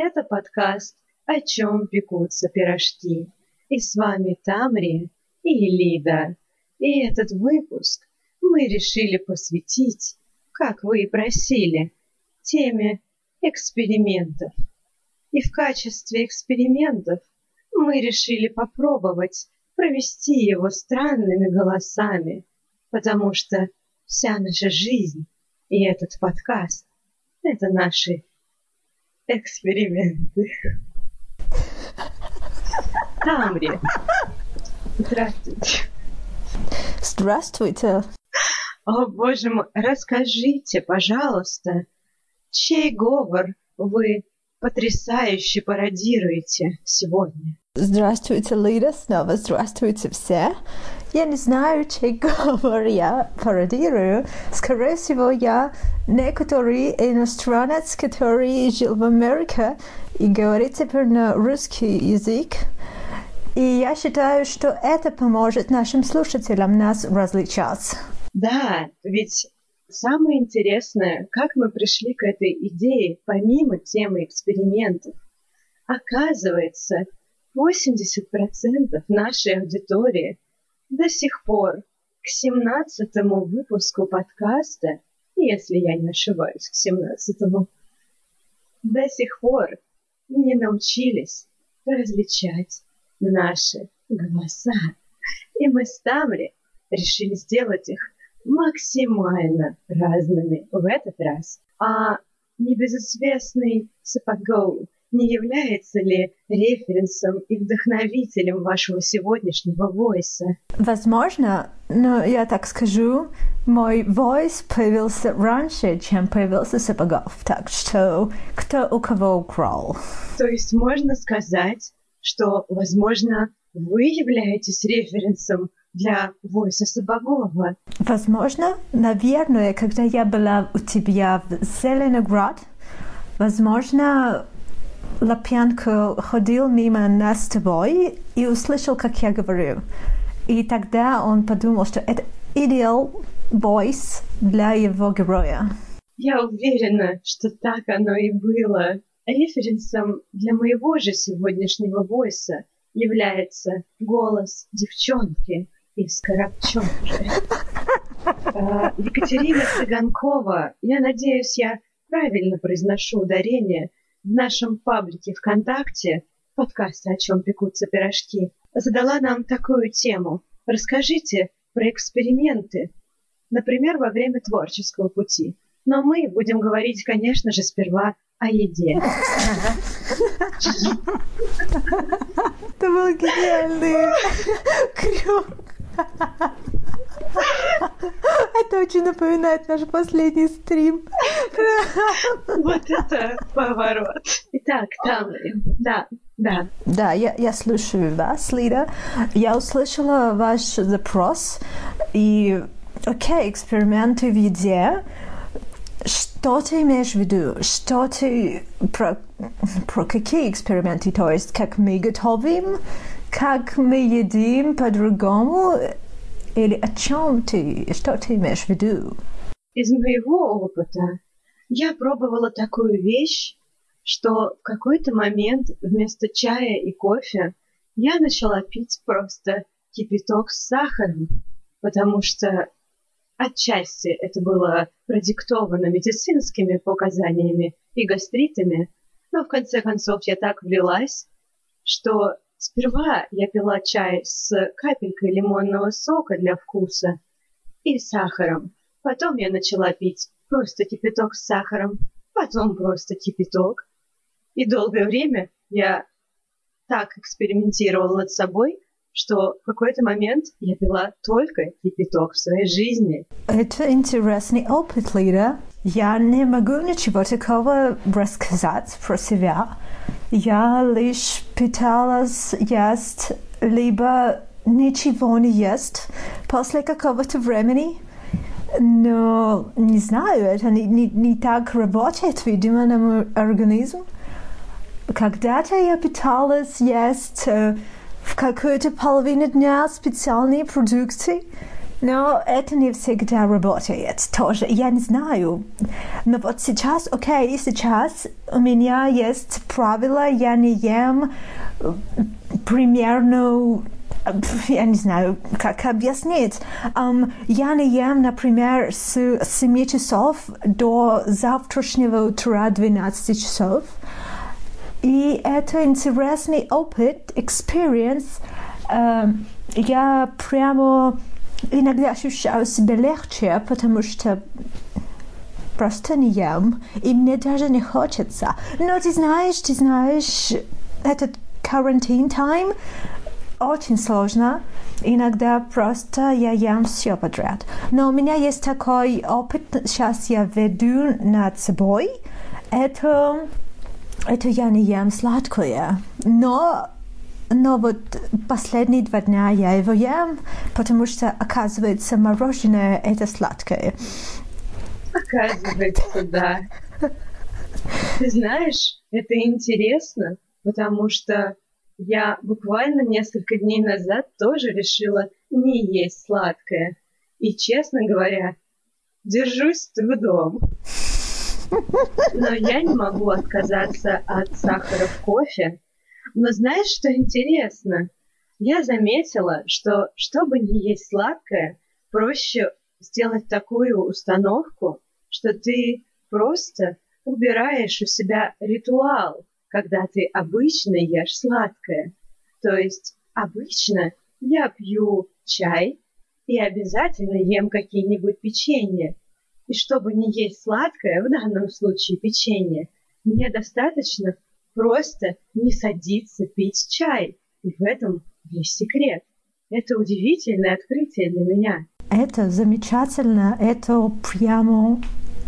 Это подкаст «О чем пекутся пирожки». И с вами Тамри и Лида. И этот выпуск мы решили посвятить, как вы и просили, теме экспериментов. И в качестве экспериментов мы решили попробовать провести его странными голосами, потому что вся наша жизнь и этот подкаст — это наши эксперименты. Тамри, здравствуйте. Здравствуйте. О, боже мой, расскажите, пожалуйста, чей говор вы потрясающе пародируете сегодня? Здравствуйте, Лида, снова здравствуйте все. Я не знаю, чей говор я пародирую. Скорее всего, я некоторый иностранец, который жил в Америке и говорит теперь на русский язык. И я считаю, что это поможет нашим слушателям нас различать. Да, ведь самое интересное, как мы пришли к этой идее, помимо темы экспериментов. Оказывается, 80% нашей аудитории до сих пор к 17 выпуску подкаста, если я не ошибаюсь, к 17 до сих пор не научились различать наши голоса. И мы с Тамри решили сделать их максимально разными в этот раз. А небезызвестный Сапогоу не является ли референсом и вдохновителем вашего сегодняшнего войса? Возможно, но я так скажу, мой войс появился раньше, чем появился Сапогов, так что кто у кого украл. То есть можно сказать, что, возможно, вы являетесь референсом для войса Сапогова? Возможно, наверное, когда я была у тебя в Зеленоград, возможно, Лапьянко ходил мимо нас с тобой и услышал, как я говорю. И тогда он подумал, что это идеал бойс для его героя. Я уверена, что так оно и было. Референсом для моего же сегодняшнего войса является голос девчонки из Коробчонки. Екатерина Цыганкова, я надеюсь, я правильно произношу ударение, в нашем паблике ВКонтакте, подкасте «О чем пекутся пирожки», задала нам такую тему. Расскажите про эксперименты, например, во время творческого пути. Но мы будем говорить, конечно же, сперва о еде. Это был гениальный крюк. Это очень напоминает наш последний стрим. Вот это поворот. Итак, там, да, да. Да, я, я слушаю вас, Лида. Я услышала ваш запрос. И, окей, эксперименты в еде. Что ты имеешь в виду? Что ты... Про, про какие эксперименты? То есть, как мы готовим? Как мы едим по-другому? Или о чем ты? Что ты имеешь в виду? Из моего опыта я пробовала такую вещь, что в какой-то момент вместо чая и кофе я начала пить просто кипяток с сахаром, потому что отчасти это было продиктовано медицинскими показаниями и гастритами, но в конце концов я так влилась, что Сперва я пила чай с капелькой лимонного сока для вкуса и сахаром. Потом я начала пить просто кипяток с сахаром, потом просто кипяток. И долгое время я так экспериментировала над собой, что в какой-то момент я пила только кипяток в своей жизни. Это интересный опыт, Лида. Я не могу ничего такого рассказать про себя. Я лишь пыталась есть, либо ничего не есть после какого-то времени. Но не знаю, это не, не, не так работает, видимо, на организм. Когда-то я пыталась есть в какой-то половине дня специальные продукты, Но это не всегда работает тоже. Я не знаю. Но вот сейчас, окей, сейчас у меня есть правило, я не ем э, примерно я не знаю, как объяснить. Um, я не ем, например, с 7 часов до завтрашнего утра 12 часов. И это интересный опыт, experience. Um, я прямо иногда ощущаю себя легче, потому что просто не ем, и мне даже не хочется. Но ты знаешь, ты знаешь, этот карантин тайм очень сложно. Иногда просто я ем все подряд. Но у меня есть такой опыт, сейчас я веду над собой. Это, это я не ем сладкое. Но но вот последние два дня я его ем, потому что, оказывается, мороженое – это сладкое. Оказывается, да. Ты знаешь, это интересно, потому что я буквально несколько дней назад тоже решила не есть сладкое. И, честно говоря, держусь трудом. Но я не могу отказаться от сахара в кофе, но знаешь, что интересно? Я заметила, что чтобы не есть сладкое, проще сделать такую установку, что ты просто убираешь у себя ритуал, когда ты обычно ешь сладкое. То есть обычно я пью чай и обязательно ем какие-нибудь печенья. И чтобы не есть сладкое, в данном случае печенье, мне достаточно просто не садиться пить чай. И в этом весь секрет. Это удивительное открытие для меня. Это замечательно, это прямо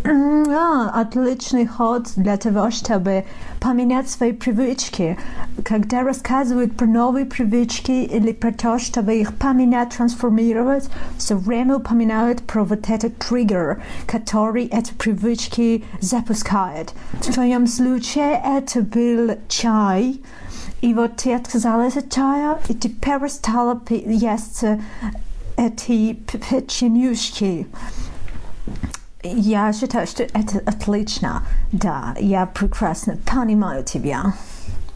а, отличный ход для того, чтобы поменять свои привычки. Когда рассказывают про новые привычки или про то, чтобы их поменять, трансформировать, все время упоминают про вот этот триггер, который эти привычки запускает. В твоем случае это был чай, и вот ты отказалась от чая, и ты перестала есть эти печенюшки. Я считаю, что это отлично. Да, я прекрасно понимаю тебя.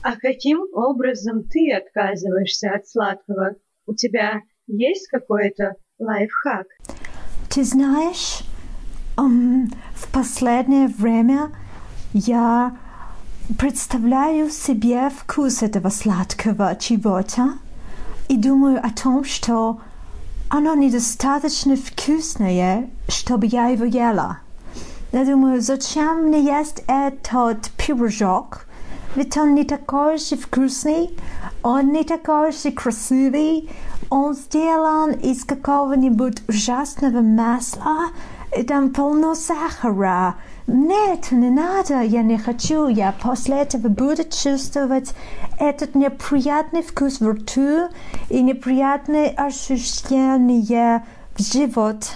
А каким образом ты отказываешься от сладкого? У тебя есть какой-то лайфхак? Ты знаешь, um, в последнее время я представляю себе вкус этого сладкого чего-то и думаю о том, что оно недостаточно вкусное, чтобы я его ела. Я думаю, зачем мне есть этот пирожок? Ведь он не такой же вкусный, он не такой же красивый, он сделан из какого-нибудь ужасного масла, и там полно сахара, нет, не надо, я не хочу. Я после этого буду чувствовать этот неприятный вкус в рту и неприятное ощущение в живот.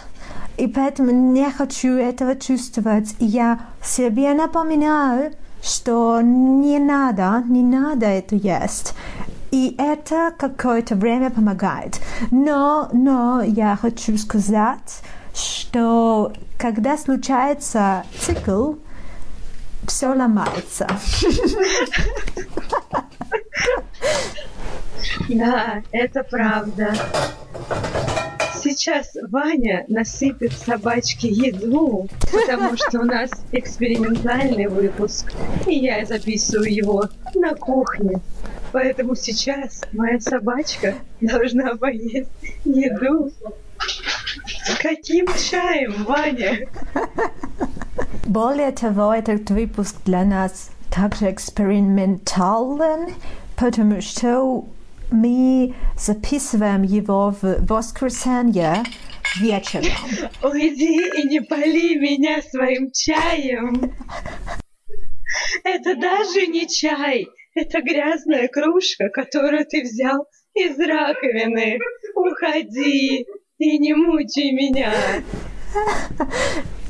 И поэтому не хочу этого чувствовать. Я себе напоминаю, что не надо, не надо это есть. И это какое-то время помогает. Но, но я хочу сказать, что когда случается цикл, все ломается. Да, это правда. Сейчас Ваня насыпет собачке еду, потому что у нас экспериментальный выпуск, и я записываю его на кухне. Поэтому сейчас моя собачка должна поесть еду Каким чаем, Ваня? Более того, этот выпуск для нас также экспериментален, потому что мы записываем его в воскресенье вечером. Уйди и не поли меня своим чаем. Это даже не чай. Это грязная кружка, которую ты взял из раковины. Уходи. Ты не мучай меня.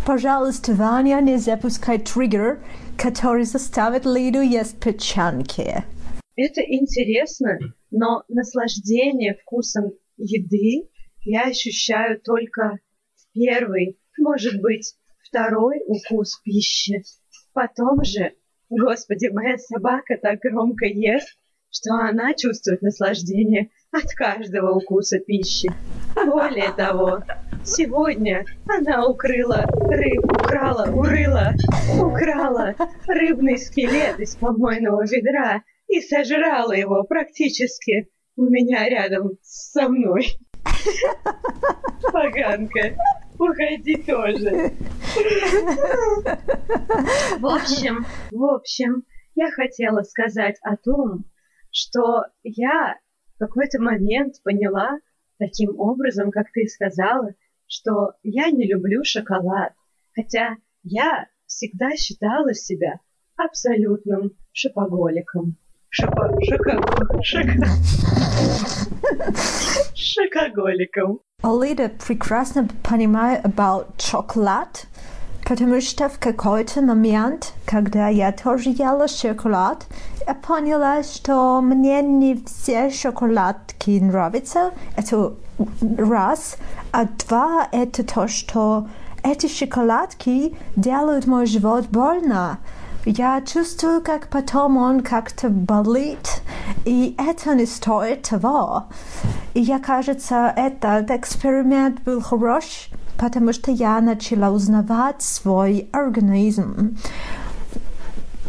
Пожалуйста, Ваня, не запускай триггер, который заставит Лиду есть печеньки. Это интересно, но наслаждение вкусом еды я ощущаю только первый, может быть, второй укус пищи. Потом же, господи, моя собака так громко ест, что она чувствует наслаждение от каждого укуса пищи. Более того, сегодня она укрыла рыб, украла, урыла, украла рыбный скелет из помойного ведра и сожрала его практически у меня рядом со мной. Поганка. Уходи тоже. В общем, в общем, я хотела сказать о том, что я в какой-то момент поняла таким образом, как ты сказала, что я не люблю шоколад. Хотя я всегда считала себя абсолютным шопоголиком. Шопо... Шока... Шока... Шокоголиком. Алида прекрасно понимает about шоколад, потому что в какой-то момент, когда я тоже ела шоколад, я поняла, что мне не все шоколадки нравятся. Это раз. А два, это то, что эти шоколадки делают мой живот больно. Я чувствую, как потом он как-то болит, и это не стоит того. И я, кажется, этот эксперимент был хорош, потому что я начала узнавать свой организм.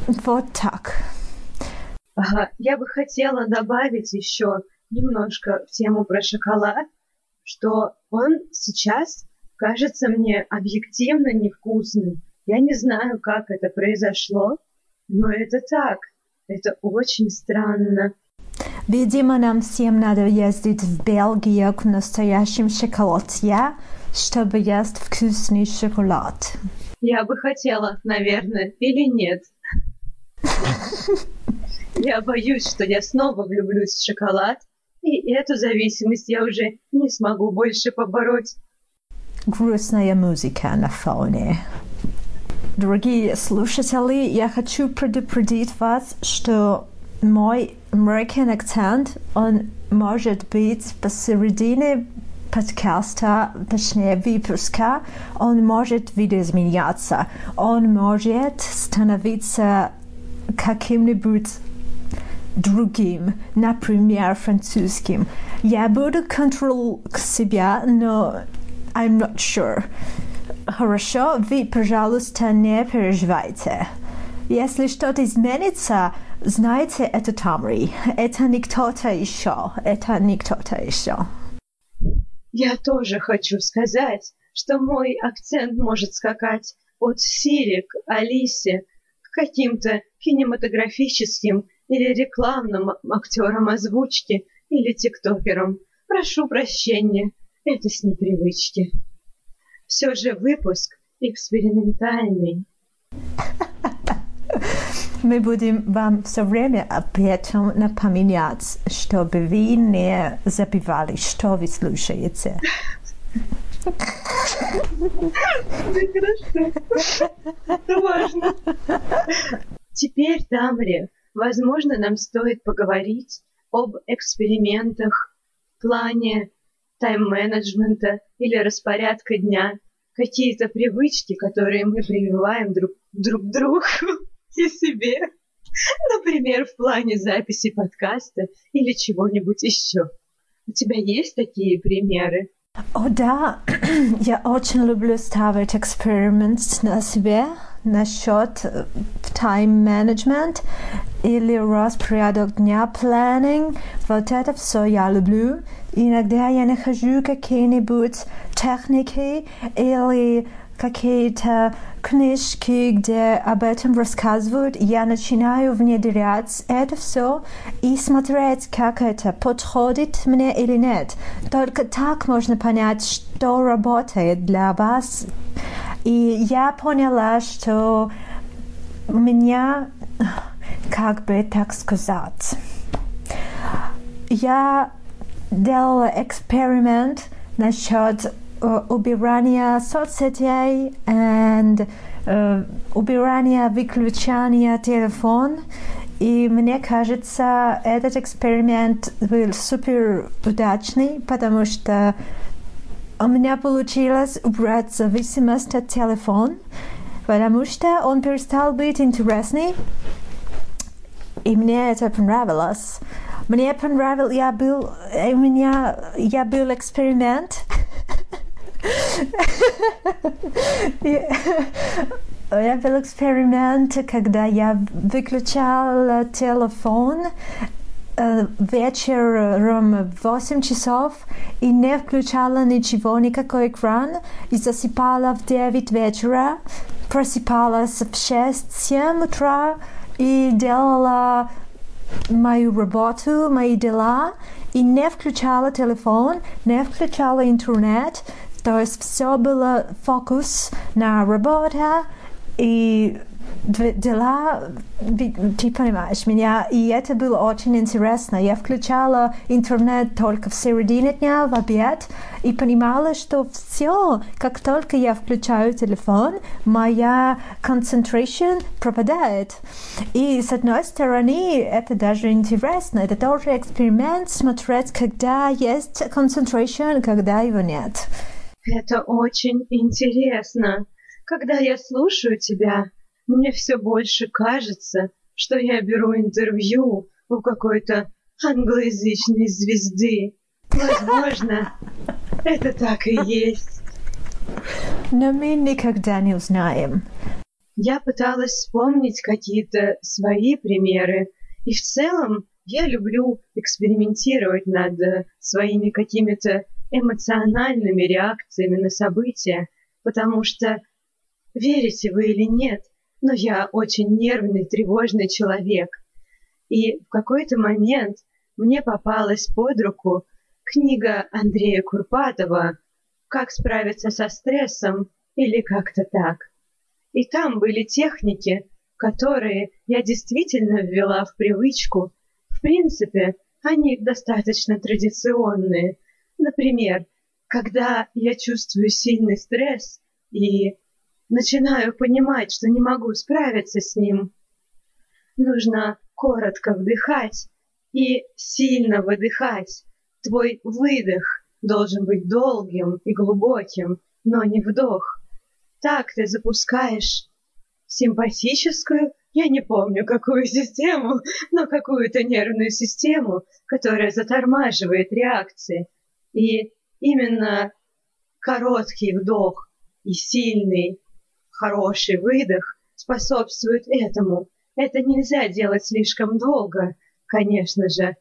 Вот так. Ага, я бы хотела добавить еще немножко в тему про шоколад, что он сейчас кажется мне объективно невкусным. Я не знаю, как это произошло, но это так. Это очень странно. Видимо, нам всем надо ездить в Бельгию к настоящим шоколадье, чтобы есть вкусный шоколад. Я бы хотела, наверное, или нет. Я боюсь, что я снова влюблюсь в шоколад, и эту зависимость я уже не смогу больше побороть. Грустная музыка на фоне. Дорогие слушатели, я хочу предупредить вас, что мой American акцент, он может быть посередине подкаста, точнее выпуска, он может видоизменяться, он может становиться каким-нибудь другим, например, французским. Я буду контролировать себя, но I'm not sure. Хорошо, вы, пожалуйста, не переживайте. Если что-то изменится, знайте, это Тамри. Это не кто-то еще. Это не кто-то еще. Я тоже хочу сказать, что мой акцент может скакать от Сири к Алисе к каким-то кинематографическим или рекламным актерам озвучки или тиктокерам. Прошу прощения, это с непривычки все же выпуск экспериментальный. Мы будем вам все время об этом напоминать, чтобы вы не забивали, что вы слушаете. Теперь, Тамри, возможно, нам стоит поговорить об экспериментах плане тайм-менеджмента или распорядка дня, какие-то привычки, которые мы прививаем друг, друг другу и себе. Например, в плане записи подкаста или чего-нибудь еще. У тебя есть такие примеры? О да, я очень люблю ставить эксперимент на себе насчет тайм-менеджмент или распорядок дня, планинг. Вот это все я люблю. Иногда я нахожу какие-нибудь техники или какие-то книжки, где об этом рассказывают, я начинаю внедрять это все и смотреть, как это подходит мне или нет. Только так можно понять, что работает для вас. И я поняла, что у меня, как бы так сказать, я делала эксперимент насчет uh, убирания соцсетей и uh, убирания выключания телефон. И мне кажется, этот эксперимент был супер удачный, потому что у меня получилось убрать зависимость от телефона, потому что он перестал быть интересный, и мне это понравилось. Мне понравилось, я был, у меня, я был эксперимент. Я был эксперимент, когда я выключал телефон вечером в 8 часов и не включала ничего, никакой экран, и засыпала в 9 вечера, просыпалась в 6-7 утра и делала мою работу, мои дела, и не включала телефон, не включала интернет, то есть все было фокус на работе и дела, ты понимаешь меня, и это было очень интересно. Я включала интернет только в середине дня, в обед, и понимала, что все, как только я включаю телефон, моя concentration пропадает. И с одной стороны, это даже интересно, это тоже эксперимент смотреть, когда есть concentration, когда его нет. Это очень интересно. Когда я слушаю тебя, мне все больше кажется, что я беру интервью у какой-то англоязычной звезды. Возможно, это так и есть. Но мы никогда не узнаем. Я пыталась вспомнить какие-то свои примеры, и в целом я люблю экспериментировать над своими какими-то эмоциональными реакциями на события, потому что, верите вы или нет, но я очень нервный, тревожный человек. И в какой-то момент мне попалась под руку книга Андрея Курпатова «Как справиться со стрессом» или как-то так. И там были техники, которые я действительно ввела в привычку. В принципе, они достаточно традиционные. Например, когда я чувствую сильный стресс и начинаю понимать, что не могу справиться с ним. Нужно коротко вдыхать и сильно выдыхать. Твой выдох должен быть долгим и глубоким, но не вдох. Так ты запускаешь симпатическую, я не помню какую систему, но какую-то нервную систему, которая затормаживает реакции. И именно короткий вдох и сильный Хороший выдох способствует этому. Это нельзя делать слишком долго, конечно же,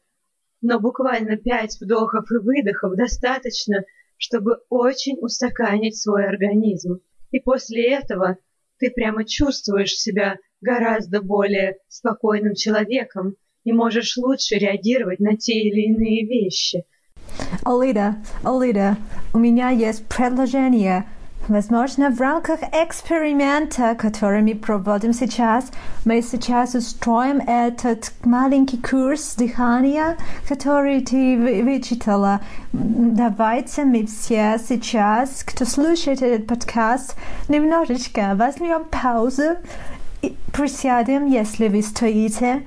но буквально пять вдохов и выдохов достаточно, чтобы очень устаканить свой организм. И после этого ты прямо чувствуешь себя гораздо более спокойным человеком и можешь лучше реагировать на те или иные вещи. Алида, Алида, у меня есть предложение – Возможно, в рамках эксперимента, который мы проводим сейчас, мы сейчас устроим этот маленький курс дыхания, который ты вычитала. Давайте мы все сейчас, кто слушает этот подкаст, немножечко возьмем паузу и присядем, если вы стоите,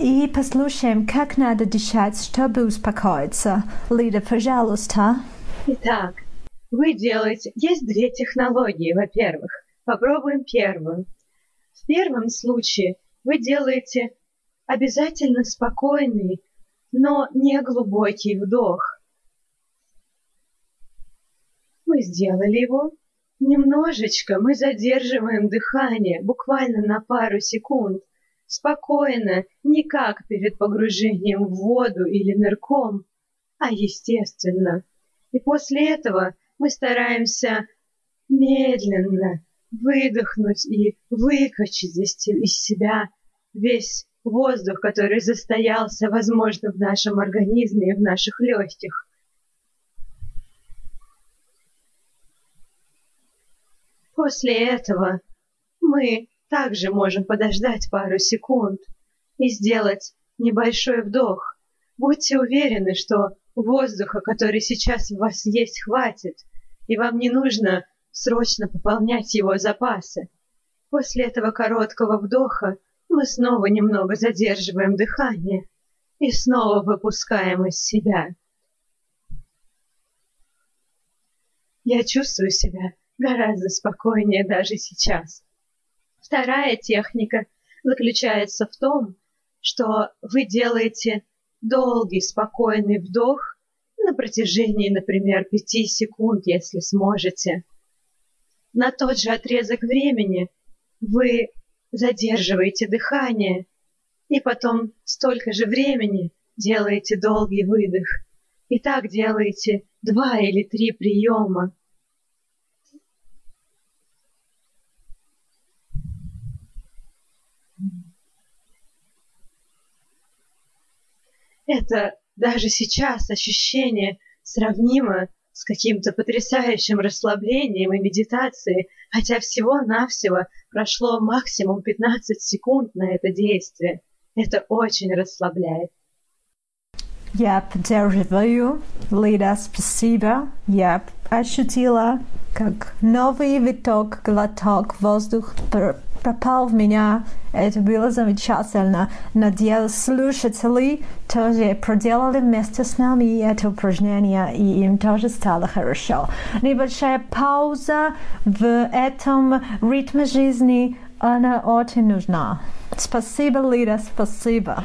и послушаем, как надо дышать, чтобы успокоиться. Лида, пожалуйста. Итак, вы делаете... Есть две технологии, во-первых. Попробуем первую. В первом случае вы делаете обязательно спокойный, но не глубокий вдох. Мы сделали его. Немножечко мы задерживаем дыхание, буквально на пару секунд. Спокойно, не как перед погружением в воду или нырком, а естественно. И после этого мы стараемся медленно выдохнуть и выкачать из себя весь воздух, который застоялся, возможно, в нашем организме и в наших легких. После этого мы также можем подождать пару секунд и сделать небольшой вдох. Будьте уверены, что Воздуха, который сейчас у вас есть, хватит, и вам не нужно срочно пополнять его запасы. После этого короткого вдоха мы снова немного задерживаем дыхание и снова выпускаем из себя. Я чувствую себя гораздо спокойнее даже сейчас. Вторая техника заключается в том, что вы делаете долгий спокойный вдох на протяжении, например, пяти секунд, если сможете. На тот же отрезок времени вы задерживаете дыхание и потом столько же времени делаете долгий выдох. И так делаете два или три приема. Это даже сейчас ощущение сравнимо с каким-то потрясающим расслаблением и медитацией, хотя всего-навсего прошло максимум 15 секунд на это действие. Это очень расслабляет. Я поддерживаю. Лида, спасибо. Я ощутила, как новый виток, глоток воздух пропал в меня. Это было замечательно. Надеюсь, слушатели тоже проделали вместе с нами это упражнение, и им тоже стало хорошо. Небольшая пауза в этом ритме жизни, она очень нужна. Спасибо, Лида, спасибо.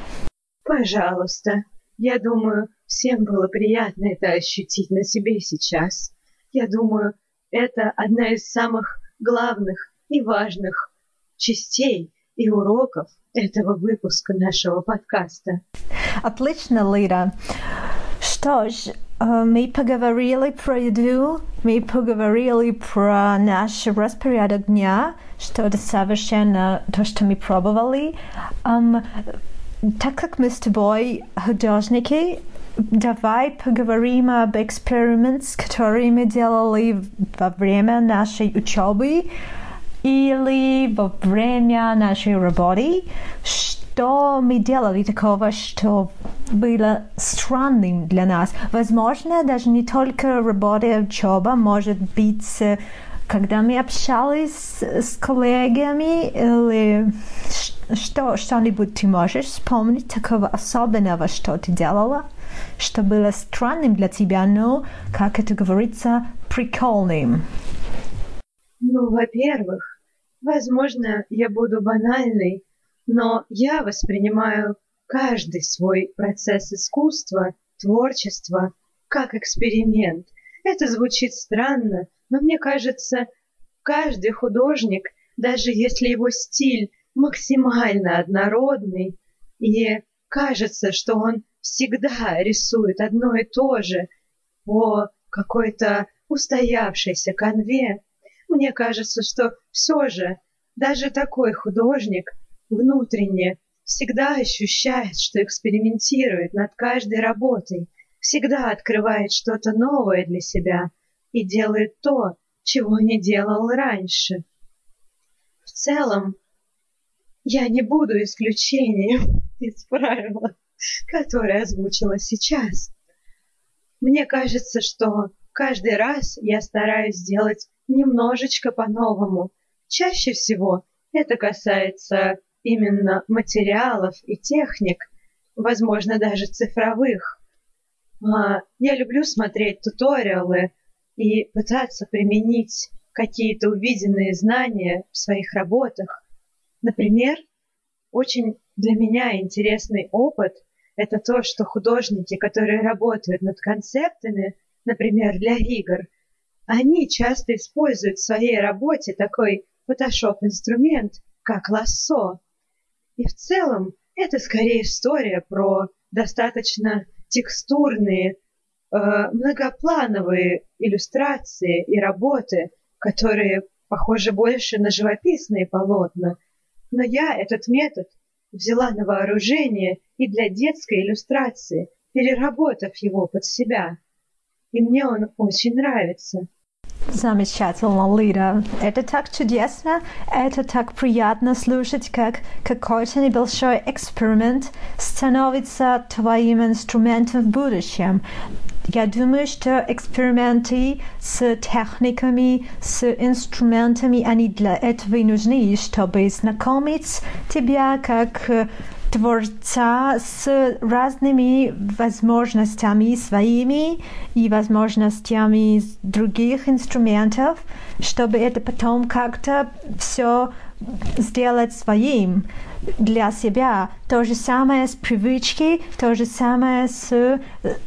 Пожалуйста. Я думаю, всем было приятно это ощутить на себе сейчас. Я думаю, это одна из самых главных и важных частей и уроков этого выпуска нашего подкаста. Отлично, Лида. Что ж, мы поговорили про еду, мы поговорили про наш распорядок дня, что это совершенно то, что мы пробовали. Um, так как мы с тобой художники, давай поговорим об экспериментах, которые мы делали во время нашей учебы или во время нашей работы. Что мы делали такого, что было странным для нас? Возможно, даже не только работа и учеба, может быть, когда мы общались с коллегами или что, что-нибудь ты можешь вспомнить такого особенного, что ты делала, что было странным для тебя, но, как это говорится, прикольным? Ну, во-первых, возможно, я буду банальной, но я воспринимаю каждый свой процесс искусства, творчества, как эксперимент. Это звучит странно, но мне кажется, каждый художник, даже если его стиль максимально однородный, и кажется, что он всегда рисует одно и то же по какой-то устоявшейся конве. Мне кажется, что все же даже такой художник внутренне всегда ощущает, что экспериментирует над каждой работой, всегда открывает что-то новое для себя и делает то, чего не делал раньше. В целом, я не буду исключением из правила, которое озвучила сейчас. Мне кажется, что каждый раз я стараюсь сделать немножечко по-новому. Чаще всего это касается именно материалов и техник, возможно, даже цифровых. А, я люблю смотреть туториалы и пытаться применить какие-то увиденные знания в своих работах. Например, очень для меня интересный опыт – это то, что художники, которые работают над концептами, например, для игр, они часто используют в своей работе такой фотошоп-инструмент, как лассо. И в целом это скорее история про достаточно текстурные, э, многоплановые иллюстрации и работы, которые похожи больше на живописные полотна – но я этот метод взяла на вооружение и для детской иллюстрации, переработав его под себя. И мне он очень нравится. Замечательно, Лида. Это так чудесно, это так приятно слушать, как какой-то небольшой эксперимент становится твоим инструментом в будущем. Я думаю, что эксперименты с техниками, с инструментами, они для этого и нужны, чтобы знакомить тебя как творца с разными возможностями своими и возможностями других инструментов, чтобы это потом как-то все сделать своим для себя. То же самое с привычки, то же самое с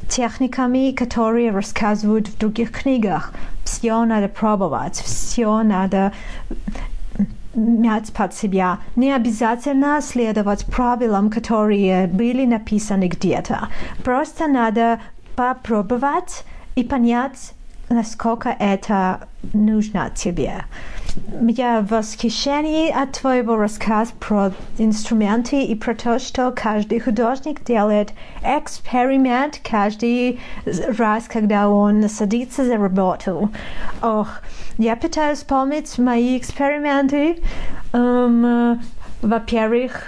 техниками, которые рассказывают в других книгах. Все надо пробовать, все надо мять под себя. Не обязательно следовать правилам, которые были написаны где-то. Просто надо попробовать и понять, насколько это нужно тебе. Я в восхищении от твоего рассказа про инструменты и про то, что каждый художник делает эксперимент каждый раз, когда он садится за работу. Ох, я пытаюсь вспомнить мои эксперименты. Um, во-первых,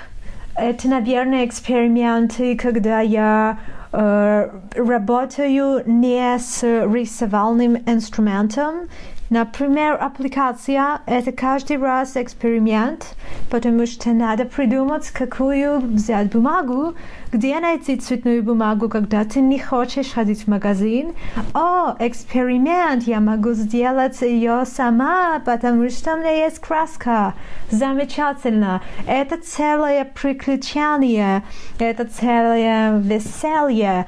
это, наверное, эксперименты, когда я работаю не с рисовальным инструментом, Например, аппликация – это каждый раз эксперимент, потому что надо придумать, какую взять бумагу, где найти цветную бумагу, когда ты не хочешь ходить в магазин. О, эксперимент, я могу сделать ее сама, потому что у меня есть краска. Замечательно. Это целое приключение, это целое веселье.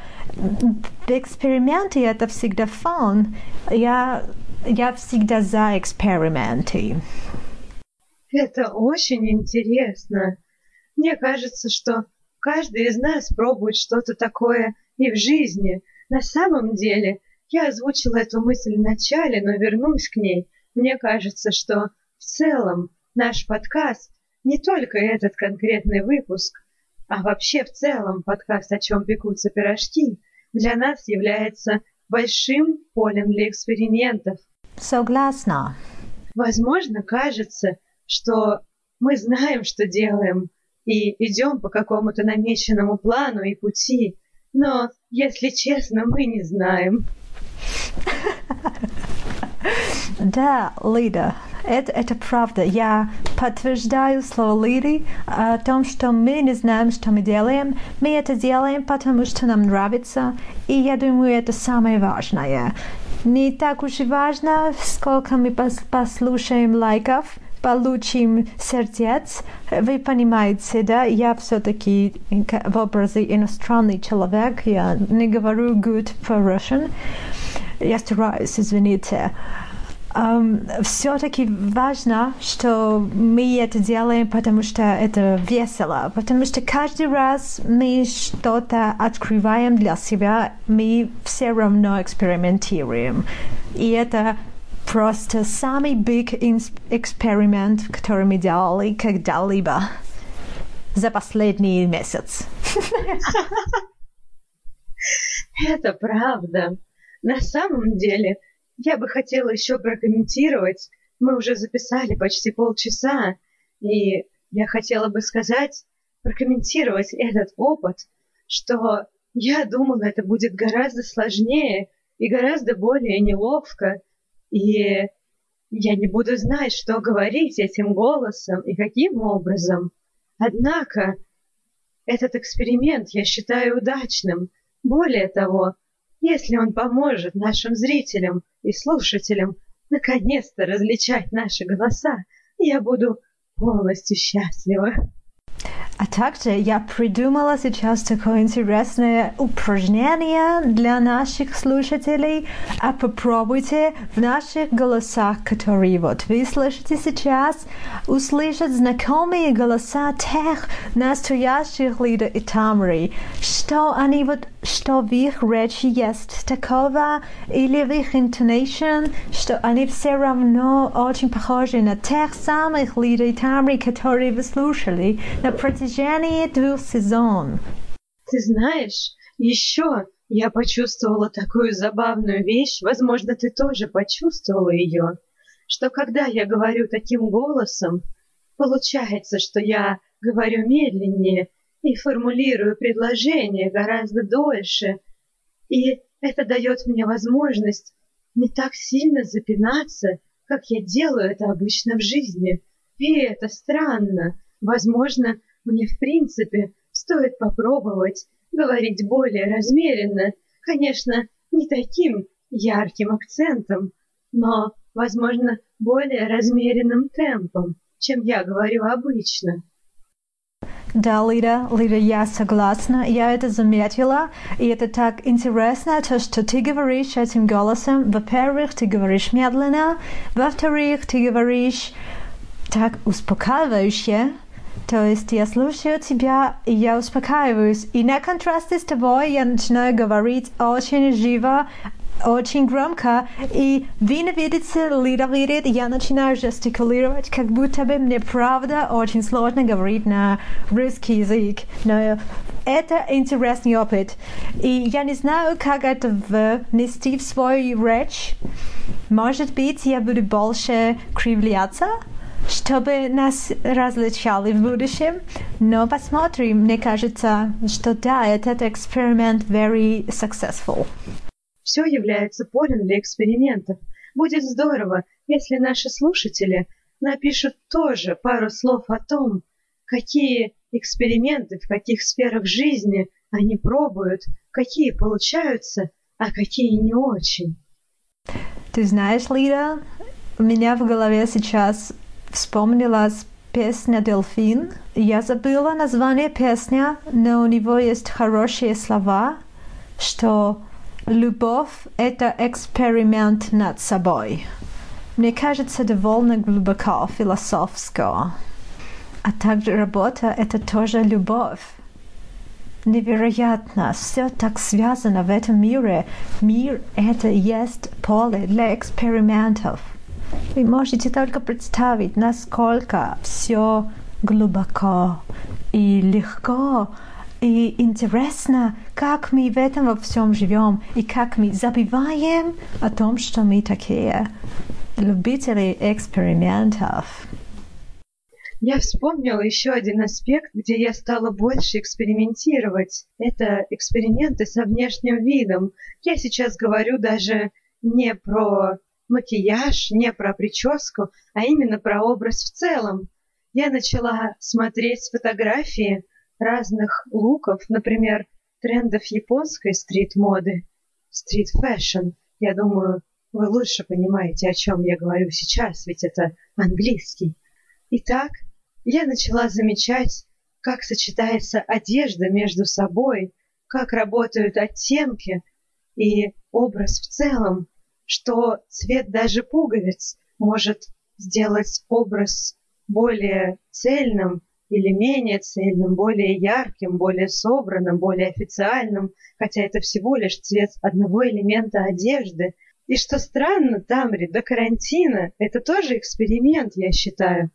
Эксперименты – это всегда фон. Я я всегда за эксперименты. Это очень интересно. Мне кажется, что каждый из нас пробует что-то такое и в жизни. На самом деле, я озвучила эту мысль в начале, но вернусь к ней. Мне кажется, что в целом наш подкаст, не только этот конкретный выпуск, а вообще в целом подкаст «О чем пекутся пирожки» для нас является большим полем для экспериментов. Согласна. Возможно, кажется, что мы знаем, что делаем, и идем по какому-то намеченному плану и пути, но, если честно, мы не знаем. Да, Лида, это, это правда. Я подтверждаю слово Лиды о том, что мы не знаем, что мы делаем. Мы это делаем, потому что нам нравится. И я думаю, это самое важное. Не так уж важно, сколько мы послушаем лайков, получим сердец. Вы понимаете, да? Я все-таки в образе иностранный человек. Я не говорю good по-russian. Я стараюсь, извините все-таки важно, что мы это делаем, потому что это весело, потому что каждый раз мы что-то открываем для себя, мы все равно экспериментируем. И это просто самый big эксперимент, который мы делали когда-либо за последний месяц. Это правда. На самом деле, я бы хотела еще прокомментировать. Мы уже записали почти полчаса, и я хотела бы сказать, прокомментировать этот опыт, что я думала, это будет гораздо сложнее и гораздо более неловко, и я не буду знать, что говорить этим голосом и каким образом. Однако этот эксперимент я считаю удачным. Более того, если он поможет нашим зрителям и слушателям наконец-то различать наши голоса, я буду полностью счастлива. А также я придумала сейчас такое интересное упражнение для наших слушателей. А попробуйте в наших голосах, которые вот вы слышите сейчас, услышать знакомые голоса тех настоящих лидеров и тамри. Что они вот, что в их речи есть такого, или в их intonation, что они все равно очень похожи на тех самых и тамри, которые вы слушали на протяжении двух сезон. Ты знаешь, еще я почувствовала такую забавную вещь, возможно, ты тоже почувствовала ее, что когда я говорю таким голосом, получается, что я говорю медленнее и формулирую предложение гораздо дольше, и это дает мне возможность не так сильно запинаться, как я делаю это обычно в жизни. И это странно. Возможно, мне в принципе Стоит попробовать говорить более размеренно, конечно, не таким ярким акцентом, но, возможно, более размеренным темпом, чем я говорю обычно. Да, Лида, Лида, я согласна, я это заметила, и это так интересно, то, что ты говоришь этим голосом. Во-первых, ты говоришь медленно, во-вторых, ты говоришь так успокаивающе, то есть я слушаю тебя, и я успокаиваюсь. И на контрасте с тобой я начинаю говорить очень живо, очень громко, и вы не видите, Лида видит, я начинаю жестикулировать, как будто бы мне правда очень сложно говорить на русский язык. Но это интересный опыт. И я не знаю, как это внести в свою речь. Может быть, я буду больше кривляться, чтобы нас различали в будущем. Но посмотрим, мне кажется, что да, этот эксперимент very successful. Все является полем для экспериментов. Будет здорово, если наши слушатели напишут тоже пару слов о том, какие эксперименты в каких сферах жизни они пробуют, какие получаются, а какие не очень. Ты знаешь, Лида, у меня в голове сейчас вспомнилась песня «Дельфин». Я забыла название песни, но у него есть хорошие слова, что Любовь – это эксперимент над собой. Мне кажется, довольно глубоко философского. А также работа – это тоже любовь. Невероятно, все так связано в этом мире. Мир – это есть поле для экспериментов. Вы можете только представить, насколько все глубоко и легко и интересно, как мы в этом во всем живем и как мы забиваем о том, что мы такие любители экспериментов. Я вспомнила еще один аспект, где я стала больше экспериментировать. Это эксперименты со внешним видом. Я сейчас говорю даже не про макияж, не про прическу, а именно про образ в целом. Я начала смотреть фотографии разных луков, например, трендов японской street-моды, street fashion. Я думаю, вы лучше понимаете, о чем я говорю сейчас, ведь это английский. Итак, я начала замечать, как сочетается одежда между собой, как работают оттенки и образ в целом, что цвет даже пуговиц может сделать образ более цельным или менее цельным, более ярким, более собранным, более официальным, хотя это всего лишь цвет одного элемента одежды. И что странно, Тамри, до карантина, это тоже эксперимент, я считаю.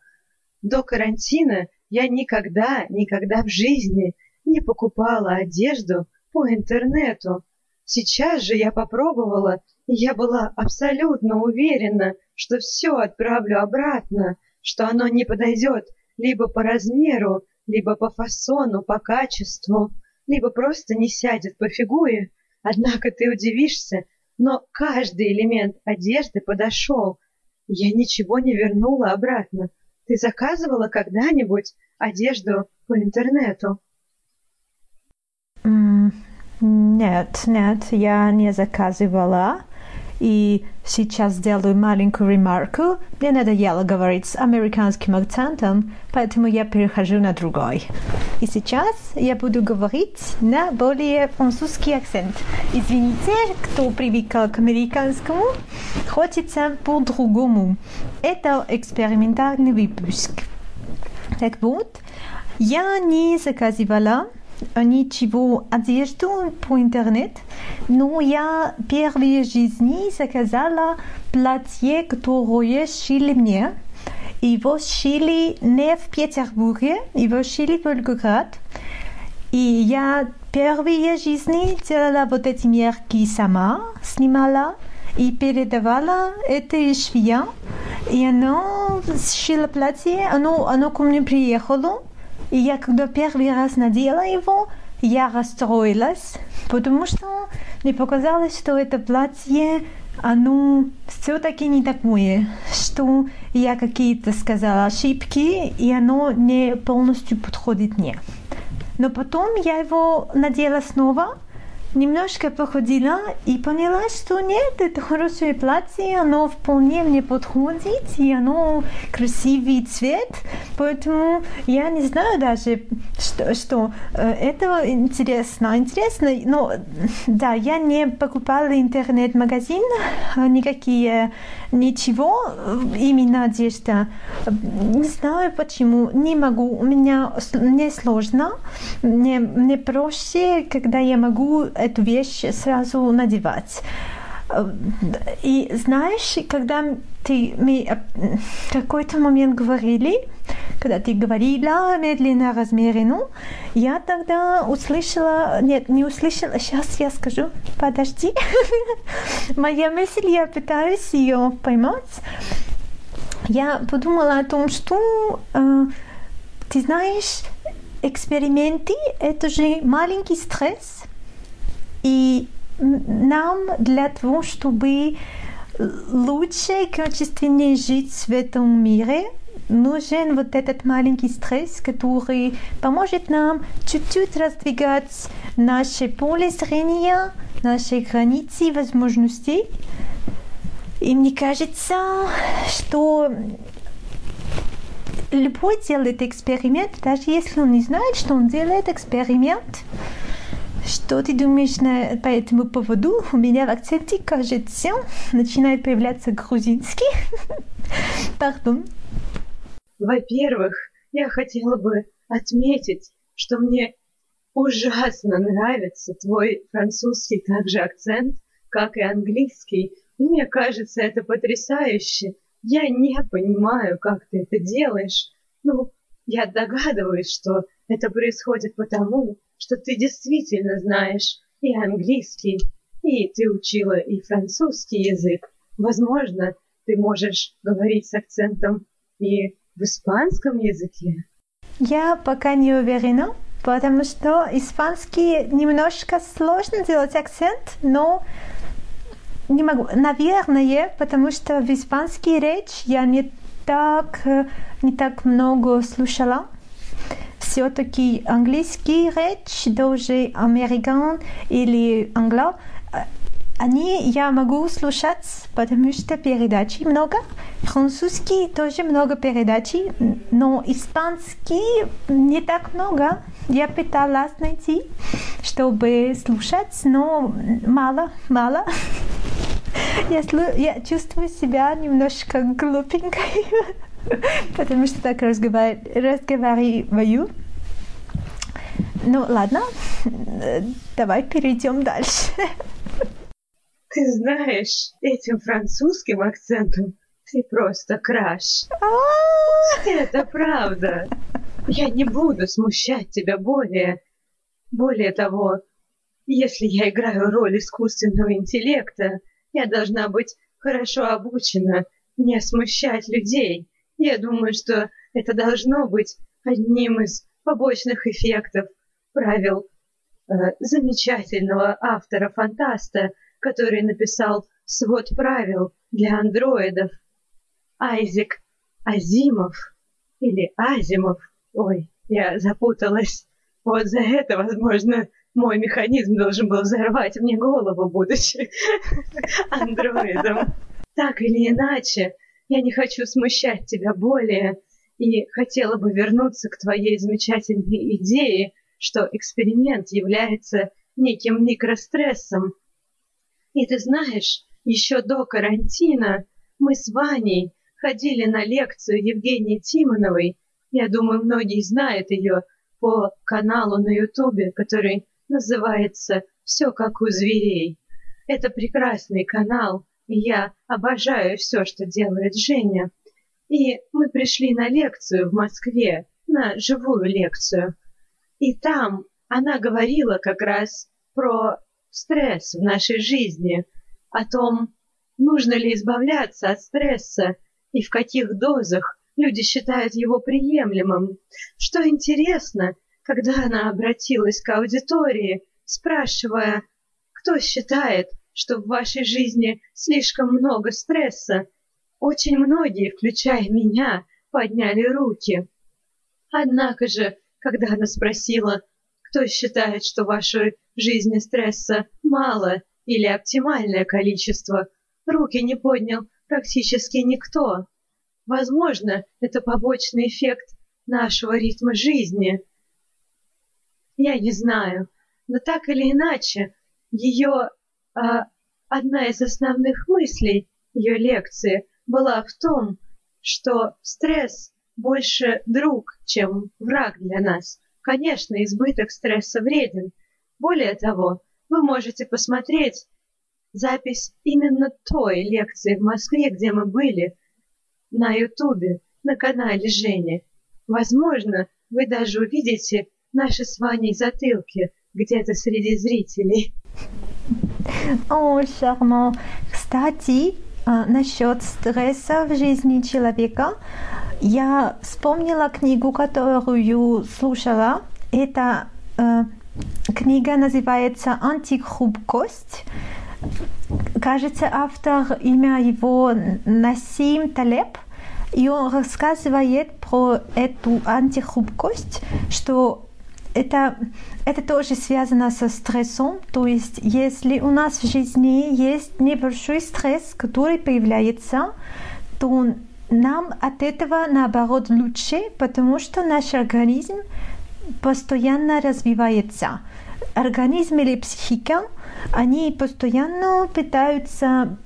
До карантина я никогда, никогда в жизни не покупала одежду по интернету. Сейчас же я попробовала, и я была абсолютно уверена, что все отправлю обратно, что оно не подойдет либо по размеру, либо по фасону, по качеству, либо просто не сядет по фигуре. Однако ты удивишься, но каждый элемент одежды подошел. Я ничего не вернула обратно. Ты заказывала когда-нибудь одежду по интернету? Нет, нет, я не заказывала. И сейчас сделаю маленькую ремарку. Мне надоело говорить с американским акцентом, поэтому я перехожу на другой. И сейчас я буду говорить на более французский акцент. Извините, кто привыкал к американскому, хочется по-другому. Это экспериментальный выпуск. Так вот, я не заказывала ничего одежду по интернет, но я первые жизни заказала платье, которое шили мне. Его шили не в Петербурге, его шили в Волгоград. И я первые жизни делала вот эти мерки сама, снимала и передавала это швеям. И оно шило платье, оно, оно ко мне приехало. И я когда первый раз надела его, я расстроилась, потому что мне показалось, что это платье, оно все-таки не такое, что я какие-то сказала ошибки, и оно не полностью подходит мне. Но потом я его надела снова, немножко походила и поняла, что нет, это хорошее платье, оно вполне мне подходит, и оно красивый цвет, поэтому я не знаю даже, что, что э, это интересно. Интересно, но да, я не покупала интернет-магазин, никакие, ничего, именно одежда. Не знаю почему, не могу, у меня не сложно, мне, мне проще, когда я могу эту вещь сразу надевать. И знаешь, когда ты мы какой-то момент говорили, когда ты говорила медленно, размеренно, я тогда услышала, нет, не услышала, сейчас я скажу, подожди. Моя мысль, я пытаюсь ее поймать. Я подумала о том, что э, ты знаешь, эксперименты – это же маленький стресс, и нам для того, чтобы лучше и качественнее жить в этом мире, нужен вот этот маленький стресс, который поможет нам чуть-чуть раздвигать наше поле зрения, наши границы возможностей. И мне кажется, что любой делает эксперимент, даже если он не знает, что он делает эксперимент, что ты думаешь на, по этому поводу? У меня в акценте, кажется, начинает появляться грузинский. Пардон. Во-первых, я хотела бы отметить, что мне ужасно нравится твой французский также акцент, как и английский. Мне кажется, это потрясающе. Я не понимаю, как ты это делаешь. Ну, я догадываюсь, что это происходит потому, что ты действительно знаешь и английский, и ты учила и французский язык. Возможно, ты можешь говорить с акцентом и в испанском языке. Я пока не уверена, потому что испанский немножко сложно делать акцент, но не могу. Наверное, потому что в испанский речь я не так, не так много слушала все-таки английский речь, даже американ или англо, они я могу слушать, потому что передачи много. Французский тоже много передач, но испанский не так много. Я пыталась найти, чтобы слушать, но мало, мало. Я, я чувствую себя немножко глупенькой. потому что так разговариваю. Ну ладно, давай перейдем дальше. Ты знаешь, этим французским акцентом ты просто краш. Это правда. Я не буду смущать тебя более. Более того, если я играю роль искусственного интеллекта, я должна быть хорошо обучена не смущать людей. Я думаю, что это должно быть одним из побочных эффектов правил э, замечательного автора-фантаста, который написал свод правил для андроидов. Айзек Азимов или Азимов. Ой, я запуталась. Вот за это, возможно, мой механизм должен был взорвать мне голову, будучи андроидом. Так или иначе, я не хочу смущать тебя более и хотела бы вернуться к твоей замечательной идее, что эксперимент является неким микрострессом. И ты знаешь, еще до карантина мы с Ваней ходили на лекцию Евгении Тимоновой. Я думаю, многие знают ее по каналу на Ютубе, который называется «Все как у зверей». Это прекрасный канал, я обожаю все, что делает Женя. И мы пришли на лекцию в Москве, на живую лекцию. И там она говорила как раз про стресс в нашей жизни, о том, нужно ли избавляться от стресса и в каких дозах люди считают его приемлемым. Что интересно, когда она обратилась к аудитории, спрашивая, кто считает, что в вашей жизни слишком много стресса. Очень многие, включая меня, подняли руки. Однако же, когда она спросила, кто считает, что в вашей жизни стресса мало или оптимальное количество? Руки не поднял практически никто. Возможно, это побочный эффект нашего ритма жизни. Я не знаю, но так или иначе, ее а, одна из основных мыслей ее лекции была в том, что стресс больше друг, чем враг для нас. Конечно, избыток стресса вреден. Более того, вы можете посмотреть запись именно той лекции в Москве, где мы были, на Ютубе, на канале Жени. Возможно, вы даже увидите наши с Ваней затылки где-то среди зрителей. О, шарман. Кстати, насчет стресса в жизни человека, я вспомнила книгу, которую слушала. Это э, книга называется «Антихрупкость». Кажется, автор, имя его Насим Талеб, и он рассказывает про эту антихрупкость, что это, это тоже связано со стрессом. То есть, если у нас в жизни есть небольшой стресс, который появляется, то нам от этого наоборот лучше, потому что наш организм постоянно развивается. Организм или психика, они постоянно пытаются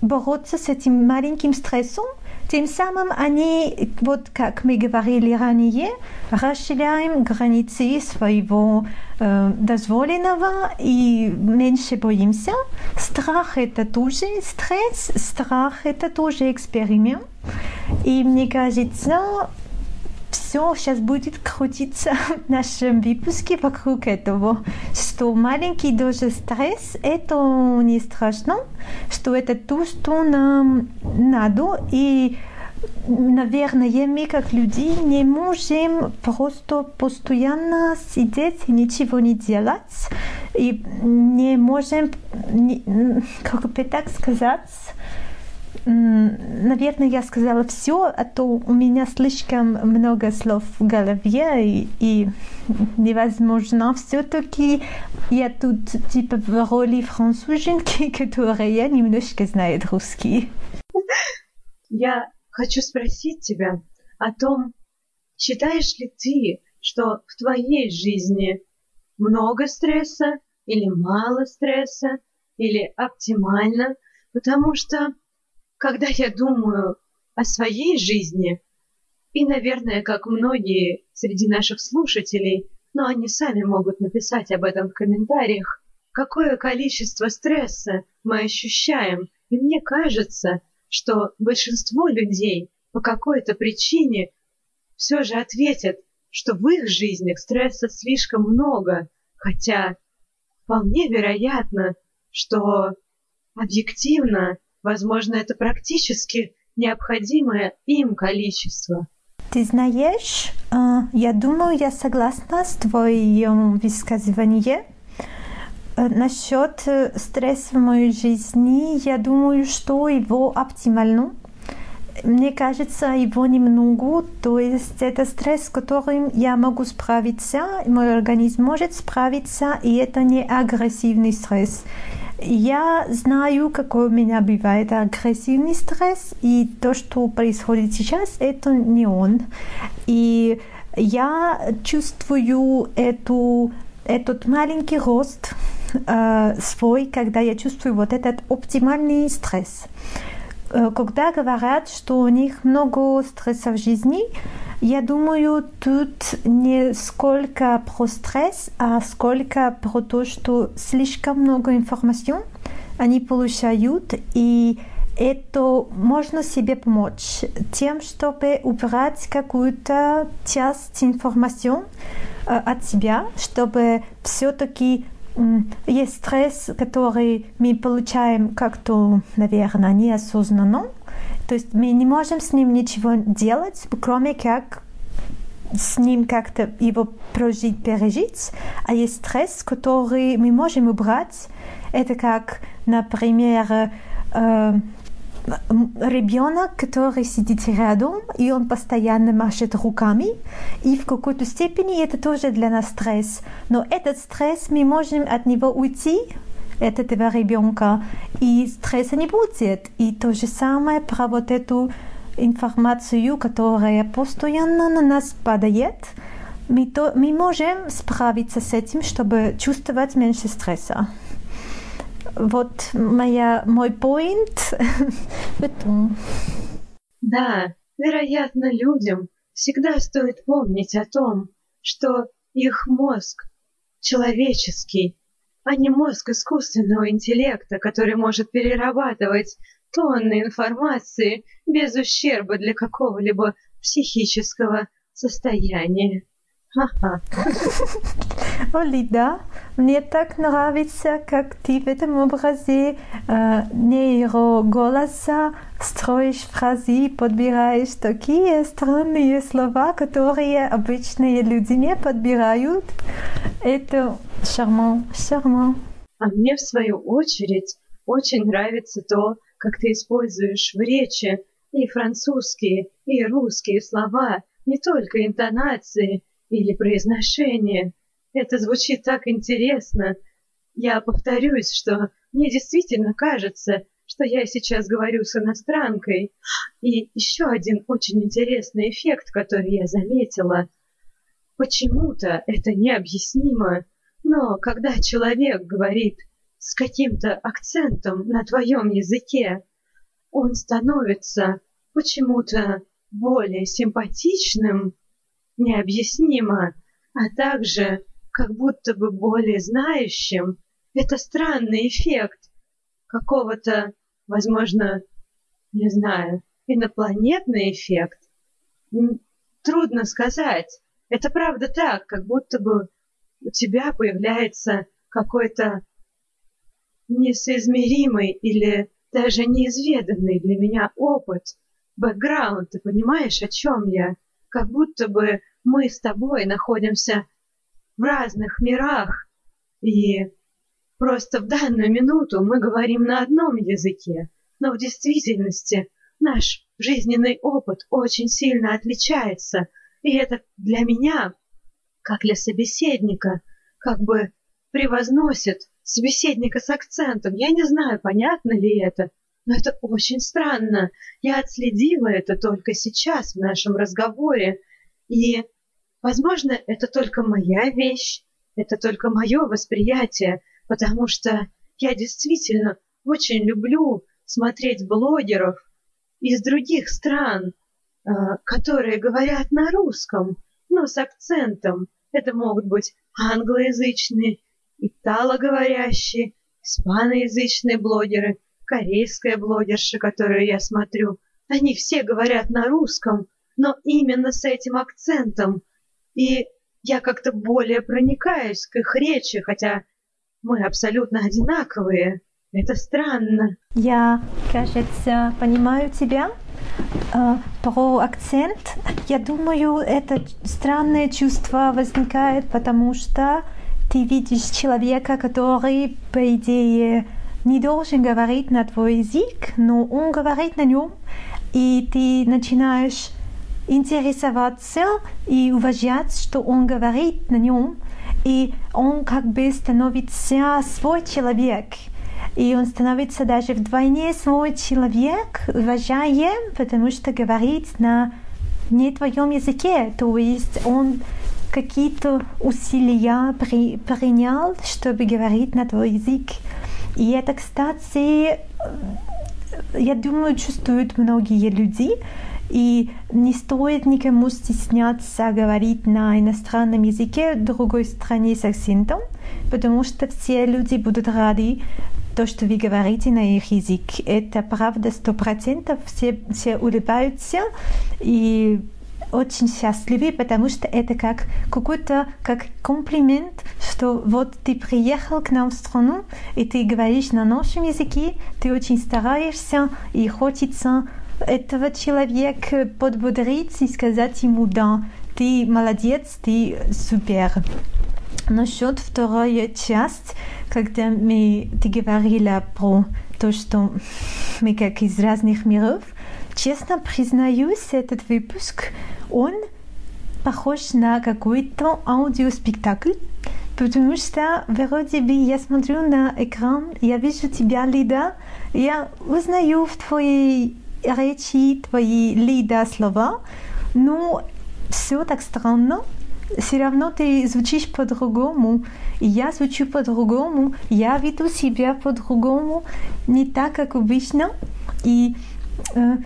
бороться с этим маленьким стрессом, тем самым они, вот как мы говорили ранее, расширяем границы своего э, дозволенного и меньше боимся. Страх это тоже стресс, страх это тоже эксперимент. И мне кажется, все сейчас будет крутиться в нашем выпуске вокруг этого, что маленький даже стресс это не страшно, что это то, что нам надо, и наверное, мы как люди не можем просто постоянно сидеть и ничего не делать, и не можем, как бы так сказать, наверное, я сказала все, а то у меня слишком много слов в голове, и, и невозможно. Все-таки я тут типа в роли француженки, которая немножко знает русский. Я хочу спросить тебя о том, считаешь ли ты, что в твоей жизни много стресса или мало стресса, или оптимально, потому что когда я думаю о своей жизни, и, наверное, как многие среди наших слушателей, но они сами могут написать об этом в комментариях, какое количество стресса мы ощущаем, и мне кажется, что большинство людей по какой-то причине все же ответят, что в их жизнях стресса слишком много, хотя вполне вероятно, что объективно Возможно, это практически необходимое им количество. Ты знаешь, я думаю, я согласна с твоим высказыванием. Насчет стресса в моей жизни, я думаю, что его оптимально. Мне кажется, его немного, то есть это стресс, с которым я могу справиться, мой организм может справиться, и это не агрессивный стресс. Я знаю, какой у меня бывает агрессивный стресс, и то, что происходит сейчас, это не он. И я чувствую эту, этот маленький рост э, свой, когда я чувствую вот этот оптимальный стресс. Э, когда говорят, что у них много стресса в жизни, я думаю, тут не сколько про стресс, а сколько про то, что слишком много информации они получают, и это можно себе помочь тем, чтобы убрать какую-то часть информации э, от себя, чтобы все-таки есть стресс, который мы получаем как-то, наверное, неосознанно, то есть мы не можем с ним ничего делать, кроме как с ним как-то его прожить, пережить. А есть стресс, который мы можем убрать. Это как, например, э, ребенок, который сидит рядом, и он постоянно машет руками, и в какой-то степени это тоже для нас стресс. Но этот стресс мы можем от него уйти, от этого ребенка, и стресса не будет. И то же самое про вот эту информацию, которая постоянно на нас падает, мы, то, мы можем справиться с этим, чтобы чувствовать меньше стресса. Вот моя, мой поинт в этом. Да, вероятно, людям всегда стоит помнить о том, что их мозг человеческий, а не мозг искусственного интеллекта, который может перерабатывать тонны информации без ущерба для какого-либо психического состояния. Олида, мне так нравится, как ты в этом образе э, нейроголоса строишь фразы, подбираешь такие странные слова, которые обычные люди не подбирают. Это шарман, шарман. А мне, в свою очередь, очень нравится то, как ты используешь в речи и французские, и русские слова, не только интонации, или произношение. Это звучит так интересно. Я повторюсь, что мне действительно кажется, что я сейчас говорю с иностранкой. И еще один очень интересный эффект, который я заметила. Почему-то это необъяснимо, но когда человек говорит с каким-то акцентом на твоем языке, он становится почему-то более симпатичным, необъяснимо, а также как будто бы более знающим. Это странный эффект какого-то, возможно, не знаю, инопланетный эффект. Трудно сказать. Это правда так, как будто бы у тебя появляется какой-то несоизмеримый или даже неизведанный для меня опыт, бэкграунд, ты понимаешь, о чем я? Как будто бы мы с тобой находимся в разных мирах, и просто в данную минуту мы говорим на одном языке, но в действительности наш жизненный опыт очень сильно отличается, и это для меня, как для собеседника, как бы превозносит собеседника с акцентом. Я не знаю, понятно ли это, но это очень странно. Я отследила это только сейчас в нашем разговоре, и Возможно, это только моя вещь, это только мое восприятие, потому что я действительно очень люблю смотреть блогеров из других стран, а, которые говорят на русском, но с акцентом. Это могут быть англоязычные, италоговорящие, испаноязычные блогеры, корейская блогерша, которую я смотрю. Они все говорят на русском, но именно с этим акцентом, и я как-то более проникаюсь к их речи, хотя мы абсолютно одинаковые. Это странно. Я, кажется, понимаю тебя. Uh, про акцент, я думаю, это странное чувство возникает, потому что ты видишь человека, который, по идее, не должен говорить на твой язык, но он говорит на нем, и ты начинаешь интересоваться и уважать, что он говорит на нем, и он как бы становится свой человек. И он становится даже вдвойне свой человек, уважаем, потому что говорит на не твоем языке. То есть он какие-то усилия при, принял, чтобы говорить на твой язык. И это, кстати, я думаю, чувствуют многие люди, и не стоит никому стесняться говорить на иностранном языке другой стране с акцентом, потому что все люди будут рады то, что вы говорите на их язык. Это правда сто процентов. Все, все улыбаются и очень счастливы, потому что это как какой-то как комплимент, что вот ты приехал к нам в страну, и ты говоришь на нашем языке, ты очень стараешься, и хочется этого человека подбодрить и сказать ему «да, ты молодец, ты супер». Насчет второй часть, когда мы, ты говорила про то, что мы как из разных миров. Честно признаюсь, этот выпуск, он похож на какой-то аудиоспектакль, потому что вроде бы я смотрю на экран, я вижу тебя, Лида, я узнаю в твоей речи твои Лида слова, но все так странно, все равно ты звучишь по-другому, я звучу по-другому, я веду себя по-другому, не так, как обычно. И э,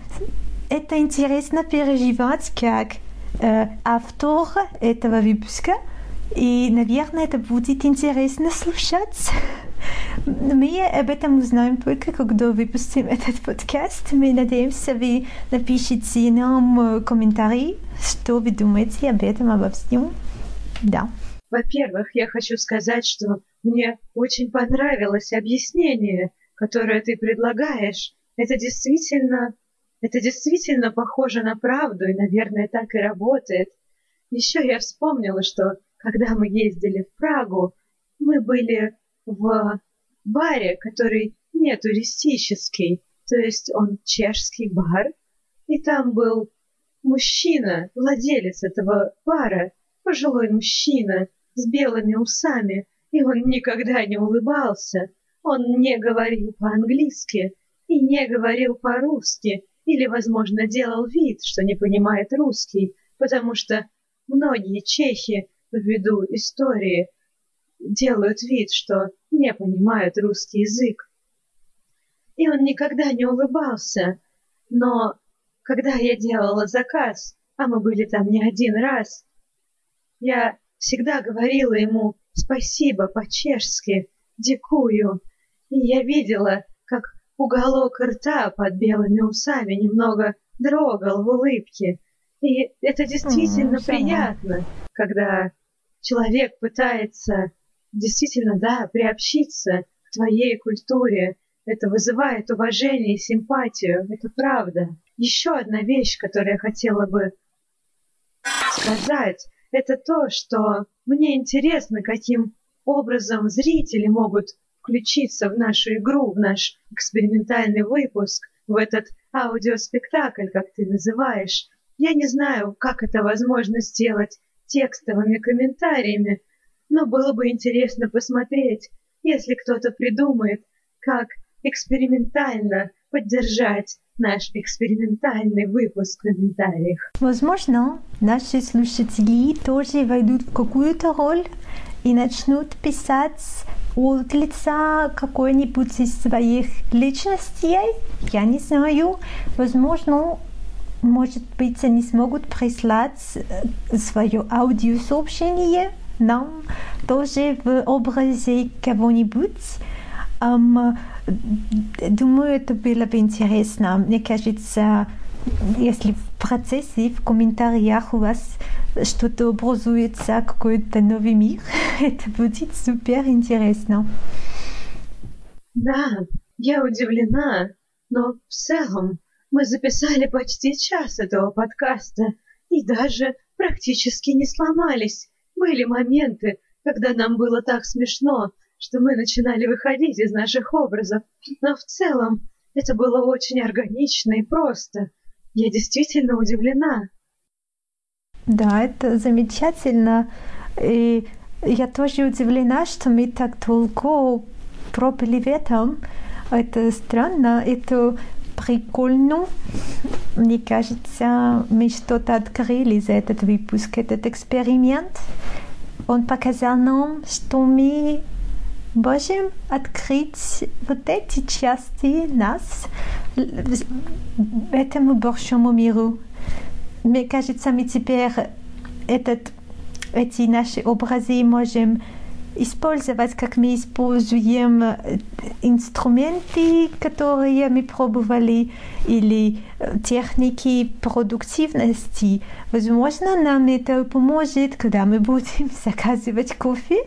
это интересно переживать как э, автор этого выпуска, и, наверное, это будет интересно слушать. Мы об этом узнаем только, когда выпустим этот подкаст. Мы надеемся, вы напишите нам комментарий, что вы думаете об этом, обо всем. Да. Во-первых, я хочу сказать, что мне очень понравилось объяснение, которое ты предлагаешь. Это действительно, это действительно похоже на правду, и, наверное, так и работает. Еще я вспомнила, что когда мы ездили в Прагу, мы были в баре, который не туристический, то есть он чешский бар, и там был мужчина, владелец этого бара, пожилой мужчина с белыми усами, и он никогда не улыбался, он не говорил по-английски и не говорил по-русски, или, возможно, делал вид, что не понимает русский, потому что многие чехи, ввиду истории, делают вид, что не понимают русский язык. И он никогда не улыбался. Но когда я делала заказ, а мы были там не один раз, я всегда говорила ему спасибо по-чешски, дикую. И я видела, как уголок рта под белыми усами немного дрогал в улыбке. И это действительно mm, приятно, когда человек пытается действительно, да, приобщиться к твоей культуре. Это вызывает уважение и симпатию, это правда. Еще одна вещь, которую я хотела бы сказать, это то, что мне интересно, каким образом зрители могут включиться в нашу игру, в наш экспериментальный выпуск, в этот аудиоспектакль, как ты называешь. Я не знаю, как это возможно сделать текстовыми комментариями, но было бы интересно посмотреть, если кто-то придумает, как экспериментально поддержать наш экспериментальный выпуск в комментариях. Возможно, наши слушатели тоже войдут в какую-то роль и начнут писать от лица какой-нибудь из своих личностей. Я не знаю. Возможно, может быть, они смогут прислать э, свое аудиосообщение нам тоже в образе кого-нибудь. Um, думаю, это было бы интересно. Мне кажется, если в процессе, в комментариях у вас что-то образуется, какой-то новый мир, это будет супер интересно. Да, я удивлена, но в целом мы записали почти час этого подкаста и даже практически не сломались. Были моменты, когда нам было так смешно, что мы начинали выходить из наших образов, но в целом это было очень органично и просто. Я действительно удивлена. Да, это замечательно. И я тоже удивлена, что мы так долго пробыли в этом. Это странно, это прикольно. Мне кажется, мы что-то открыли за этот выпуск, этот эксперимент. Он показал нам, что мы можем открыть вот эти части нас этому большому миру. Мне кажется, мы теперь этот, эти наши образы можем использовать, как мы используем э, инструменты, которые мы пробовали, или э, техники продуктивности. Возможно, нам это поможет, когда мы будем заказывать кофе.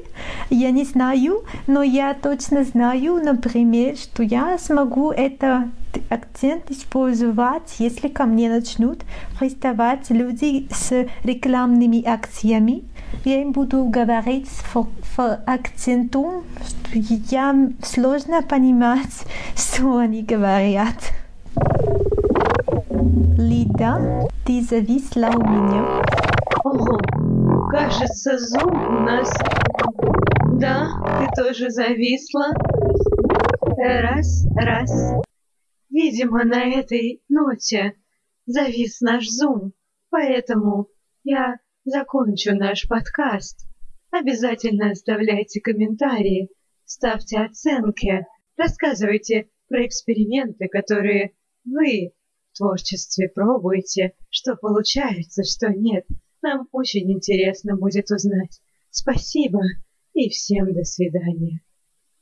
Я не знаю, но я точно знаю, например, что я смогу это акцент использовать, если ко мне начнут приставать люди с рекламными акциями, Я им буду говорить в акцентом. Я сложно понимать, что они говорят. Лида, ты зависла у меня. Ого, кажется, зум у нас... Да, ты тоже зависла. Раз, раз. Видимо, на этой ноте завис наш зум, поэтому я закончу наш подкаст. Обязательно оставляйте комментарии, ставьте оценки, рассказывайте про эксперименты, которые вы в творчестве пробуете, что получается, что нет. Нам очень интересно будет узнать. Спасибо и всем до свидания.